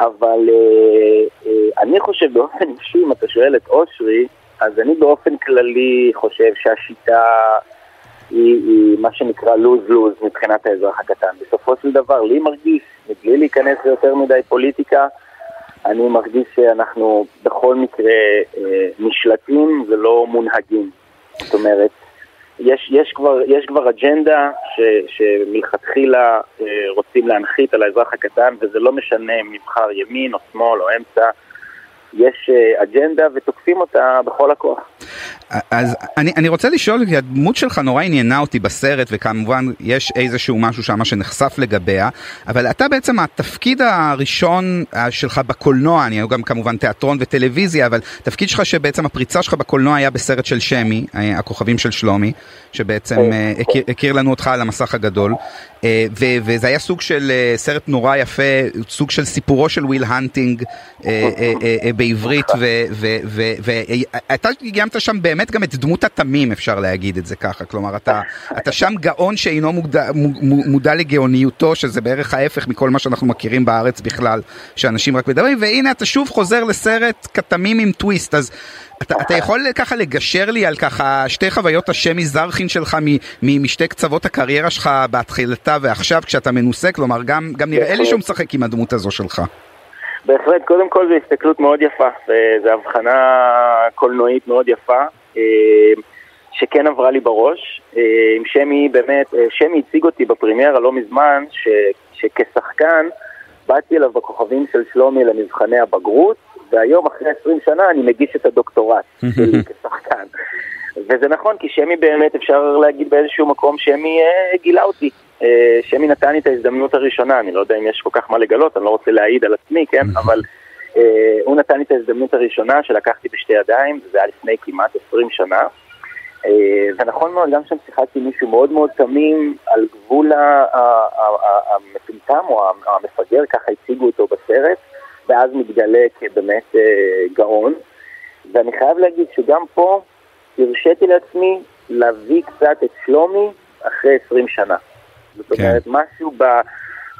אבל אה, אני חושב באופן אישי, אם אתה שואל את אושרי, אז אני באופן כללי חושב שהשיטה היא, היא מה שנקרא לוז-לוז מבחינת האזרח הקטן. בסופו של דבר, לי מרגיש, מבלי להיכנס ליותר מדי פוליטיקה, אני מרגיש שאנחנו בכל מקרה אה, נשלטים ולא מונהגים. זאת אומרת, יש, יש, כבר, יש כבר אג'נדה ש, שמלכתחילה אה, רוצים להנחית על האזרח הקטן, וזה לא משנה אם נבחר ימין או שמאל או אמצע, יש אג'נדה ותוקפים אותה בכל הכוח. אז אני, אני רוצה לשאול, כי הדמות שלך נורא עניינה אותי בסרט, וכמובן יש איזשהו משהו שם שנחשף לגביה, אבל אתה בעצם התפקיד הראשון שלך בקולנוע, אני גם כמובן תיאטרון וטלוויזיה, אבל תפקיד שלך שבעצם הפריצה שלך בקולנוע היה בסרט של שמי, הכוכבים של שלומי, שבעצם הכיר, הכיר לנו אותך על המסך הגדול, וזה היה סוג של סרט נורא יפה, סוג של סיפורו של וויל הנטינג בעברית, ואתה גילמת שם באמת גם את דמות התמים, אפשר להגיד את זה ככה. כלומר, אתה, אתה שם גאון שאינו מודע, מודע לגאוניותו, שזה בערך ההפך מכל מה שאנחנו מכירים בארץ בכלל, שאנשים רק מדברים, והנה אתה שוב חוזר לסרט כתמים עם טוויסט, אז אתה, אתה יכול ככה לגשר לי על ככה שתי חוויות השמי זרחין שלך מ, מ, משתי קצוות הקריירה שלך בהתחילתה ועכשיו כשאתה מנוסה, כלומר גם, גם נראה לי שהוא משחק עם הדמות הזו שלך. בהחלט, קודם כל זו הסתכלות מאוד יפה, וזו הבחנה קולנועית מאוד יפה, אה, שכן עברה לי בראש. אה, עם שמי, באמת, אה, שמי הציג אותי בפרימיירה לא מזמן, ש, שכשחקן באתי אליו בכוכבים של שלומי למבחני הבגרות, והיום, אחרי 20 שנה, אני מגיש את הדוקטורט <laughs> שלי כשחקן. וזה נכון, כי שמי באמת, אפשר להגיד באיזשהו מקום, שמי גילה אותי. שמי נתן לי את ההזדמנות הראשונה, אני לא יודע אם יש כל כך מה לגלות, אני לא רוצה להעיד על עצמי, כן? אבל אה, הוא נתן לי את ההזדמנות הראשונה שלקחתי בשתי ידיים, זה היה לפני כמעט 20 שנה. אה, ונכון מאוד, גם שם שיחקתי מישהו מאוד מאוד תמים על גבול המטומטם או המפגר, ככה הציגו אותו בסרט, ואז מתגלה כבאמת אה, גאון. ואני חייב להגיד שגם פה הרשיתי לעצמי להביא קצת את שלומי אחרי 20 שנה. זאת כן. אומרת, משהו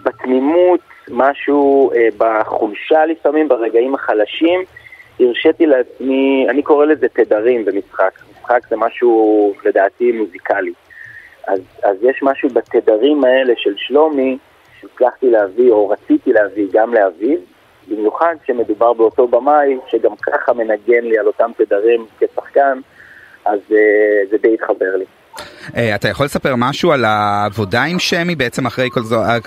בתמימות, משהו אה, בחולשה לפעמים, ברגעים החלשים, הרשיתי לעצמי, אני קורא לזה תדרים במשחק. משחק זה משהו, לדעתי, מוזיקלי. אז, אז יש משהו בתדרים האלה של שלומי, שהצלחתי להביא, או רציתי להביא, גם לאביב, במיוחד כשמדובר באותו במאי, שגם ככה מנגן לי על אותם תדרים כשחקן, אז uh, זה די התחבר לי. אה, אתה יכול לספר משהו על העבודה עם שמי בעצם אחרי כל, זו, אה,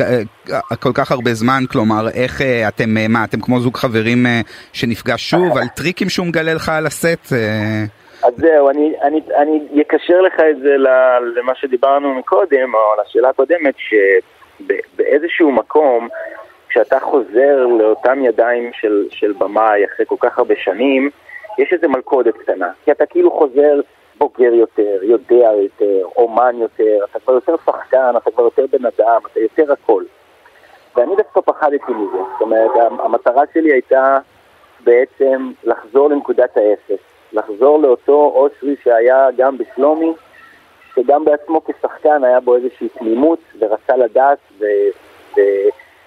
אה, כל כך הרבה זמן? כלומר, איך אתם, מה, אתם כמו זוג חברים שנפגש שוב, על טריקים שהוא מגלה לך על הסט? אז זהו, אני, אני, אני אקשר לך את זה למה שדיברנו מקודם, או לשאלה הקודמת, שבאיזשהו מקום, כשאתה חוזר לאותם ידיים של, של במאי אחרי כל כך הרבה שנים, יש איזו מלכודת קטנה. כי אתה כאילו חוזר בוגר יותר, יודע יותר, אומן יותר, אתה כבר יותר שחקן, אתה כבר יותר בן אדם, אתה יותר הכל. ואני דווקא פחדתי מזה. זאת אומרת, המטרה שלי הייתה בעצם לחזור לנקודת האפס. לחזור לאותו אושרי שהיה גם בשלומי, שגם בעצמו כשחקן היה בו איזושהי תמימות ורצה לדעת ו...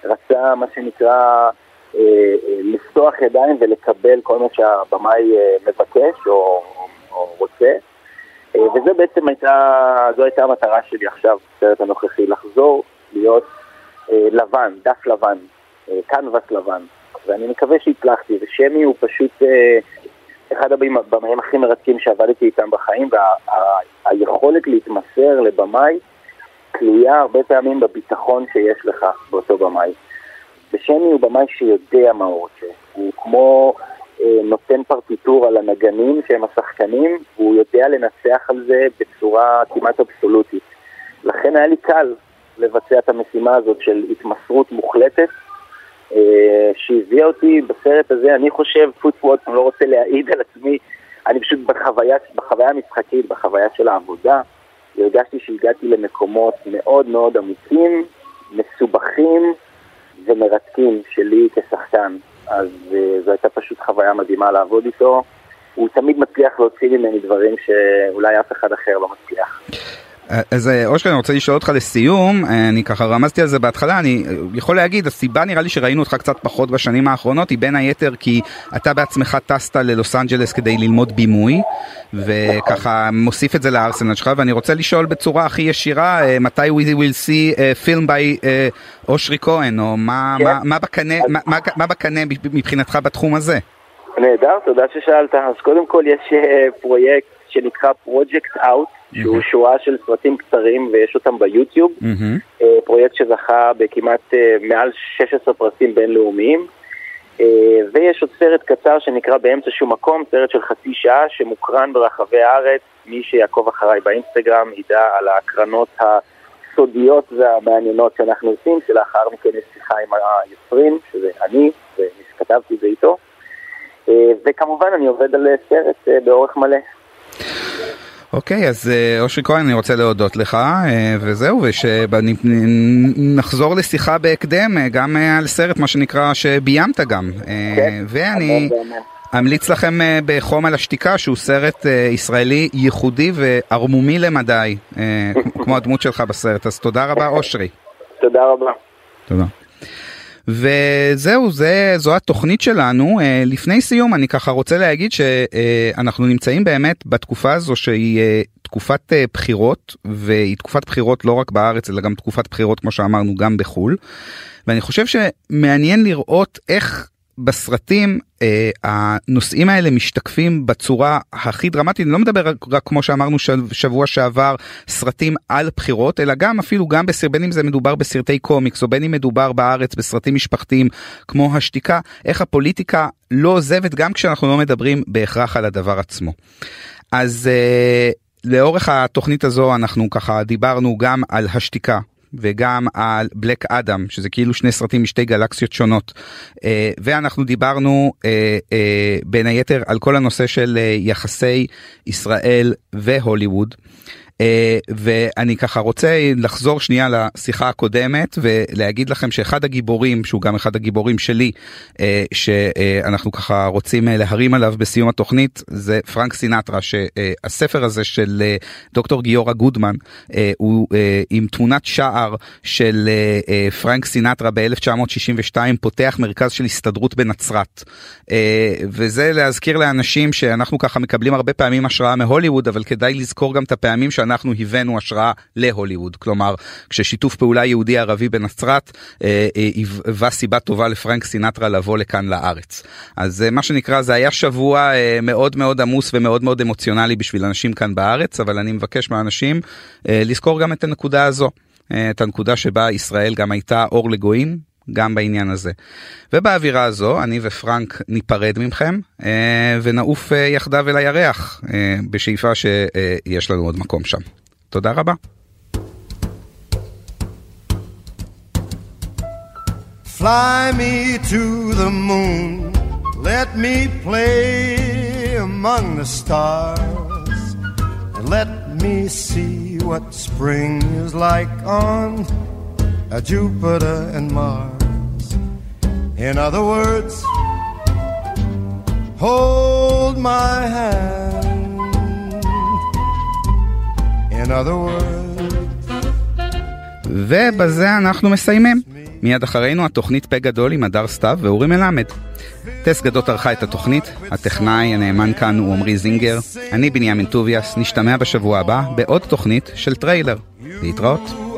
ורצה מה שנקרא אה, אה, לפתוח ידיים ולקבל כל מה שהבמאי אה, מבקש או, או רוצה. אה, וזה בעצם הייתה, זו הייתה המטרה שלי עכשיו, בסרט הנוכחי, לחזור להיות אה, לבן, דף לבן, אה, קנבס לבן, ואני מקווה שהצלחתי, ושמי הוא פשוט אחד הבמאים הכי מרתקים שעבדתי איתם בחיים, והיכולת וה, להתמסר לבמאי תלויה הרבה פעמים בביטחון שיש לך באותו במאי. ושמי הוא במאי שיודע מה הוא רוצה, הוא כמו... אה, נותן פרטיטורה לנגנים שהם השחקנים, והוא יודע לנצח על זה בצורה כמעט אבסולוטית. לכן היה לי קל לבצע את המשימה הזאת של התמסרות מוחלטת, אה, שהביאה אותי בסרט הזה, אני חושב, פוטוואט, אני לא רוצה להעיד על עצמי, אני פשוט בחוויה, בחוויה המשחקית, בחוויה של העבודה, הרגשתי שהגעתי למקומות מאוד מאוד אמיצים, מסובכים ומרתקים שלי כשחקן. אז uh, זו הייתה פשוט חוויה מדהימה לעבוד איתו. הוא תמיד מצליח להוציא ממני דברים שאולי אף אחד אחר לא מצליח. אז אה, אושקר אני רוצה לשאול אותך לסיום, אה, אני ככה רמזתי על זה בהתחלה, אני יכול להגיד, הסיבה נראה לי שראינו אותך קצת פחות בשנים האחרונות היא בין היתר כי אתה בעצמך טסת ללוס אנג'לס כדי ללמוד בימוי, וככה מוסיף את זה לארסנל שלך, ואני רוצה לשאול בצורה הכי ישירה, מתי we will see film by אושרי כהן, או מה, כן. מה, בקנה, אז... מה, מה בקנה מבחינתך בתחום הזה? נהדר, תודה ששאלת. אז קודם כל יש פרויקט שנקרא Project Out. שהוא שורה של סרטים קצרים ויש אותם ביוטיוב, פרויקט שזכה בכמעט מעל 16 פרסים בינלאומיים. ויש עוד סרט קצר שנקרא באמצע שום מקום, סרט של חצי שעה שמוקרן ברחבי הארץ. מי שיעקוב אחריי באינסטגרם ידע על ההקרנות הסודיות והמעניינות שאנחנו עושים, שלאחר מכן יש שיחה עם היוצרים, שזה אני, וכתבתי את זה איתו. וכמובן אני עובד על סרט באורך מלא. אוקיי, אז אה, אושרי כהן, אני רוצה להודות לך, אה, וזהו, ושנחזור לשיחה בהקדם, אה, גם על סרט, מה שנקרא, שביימת גם. כן, ואני... אמליץ לכם בחום על השתיקה שהוא סרט ישראלי ייחודי וערמומי למדי <laughs> כמו הדמות שלך בסרט אז תודה רבה אושרי. תודה רבה. תודה. וזהו, זה, זו התוכנית שלנו. אה, לפני סיום אני ככה רוצה להגיד שאנחנו נמצאים באמת בתקופה הזו שהיא אה, תקופת אה, בחירות, והיא תקופת בחירות לא רק בארץ אלא גם תקופת בחירות כמו שאמרנו גם בחו"ל. ואני חושב שמעניין לראות איך בסרטים אה, הנושאים האלה משתקפים בצורה הכי דרמטית, אני לא מדבר רק, רק כמו שאמרנו שבוע שעבר סרטים על בחירות, אלא גם אפילו גם בסר, בין אם זה מדובר בסרטי קומיקס או בין אם מדובר בארץ בסרטים משפחתיים כמו השתיקה, איך הפוליטיקה לא עוזבת גם כשאנחנו לא מדברים בהכרח על הדבר עצמו. אז אה, לאורך התוכנית הזו אנחנו ככה דיברנו גם על השתיקה וגם על בלק אדם שזה כאילו שני סרטים משתי גלקסיות שונות אה, ואנחנו דיברנו אה, אה, בין היתר על כל הנושא של יחסי ישראל והוליווד. אה, ואני ככה רוצה לחזור שנייה לשיחה הקודמת ולהגיד לכם שאחד הגיבורים שהוא גם אחד הגיבורים שלי אה, שאנחנו ככה רוצים להרים עליו בסיום התוכנית זה פרנק סינטרה שהספר הזה של דוקטור גיורא גודמן הוא עם תמונת שער של פרנק סינטרה ב-1962 פותח מרכז של הסתדרות בנצרת. וזה להזכיר לאנשים שאנחנו ככה מקבלים הרבה פעמים השראה מהוליווד אבל כדאי לזכור גם את הפעמים שאנחנו אנחנו הבאנו השראה להוליווד כלומר כששיתוף פעולה יהודי ערבי בנצרת אה, אה, היווה סיבה טובה לפרנק סינטרה לבוא לכאן לארץ אז אה, מה שנקרא זה היה שבוע מאוד מאוד עמוס ומאוד מאוד אמוציונלי בשביל אנשים כאן בארץ אבל אני מבקש מהאנשים לזכור גם את הנקודה הזו. את הנקודה שבה ישראל גם הייתה אור לגויים גם בעניין הזה. ובאווירה הזו אני ופרנק ניפרד מכם אה, ונעוף אה, יחדיו אל הירח אה, בשאיפה שיש לנו עוד מקום שם. תודה רבה. Fly me to the moon, let me play among the stars, and let me see what spring is like on Jupiter and Mars. In other words, hold my hand. In other words. ובזה אנחנו מסיימים. מיד אחרינו התוכנית פה גדול עם הדר סתיו ואורי מלמד. טס גדות ערכה את התוכנית, הטכנאי הנאמן כאן הוא עמרי זינגר, אני בנימין טוביאס, נשתמע בשבוע הבא בעוד תוכנית של טריילר. להתראות.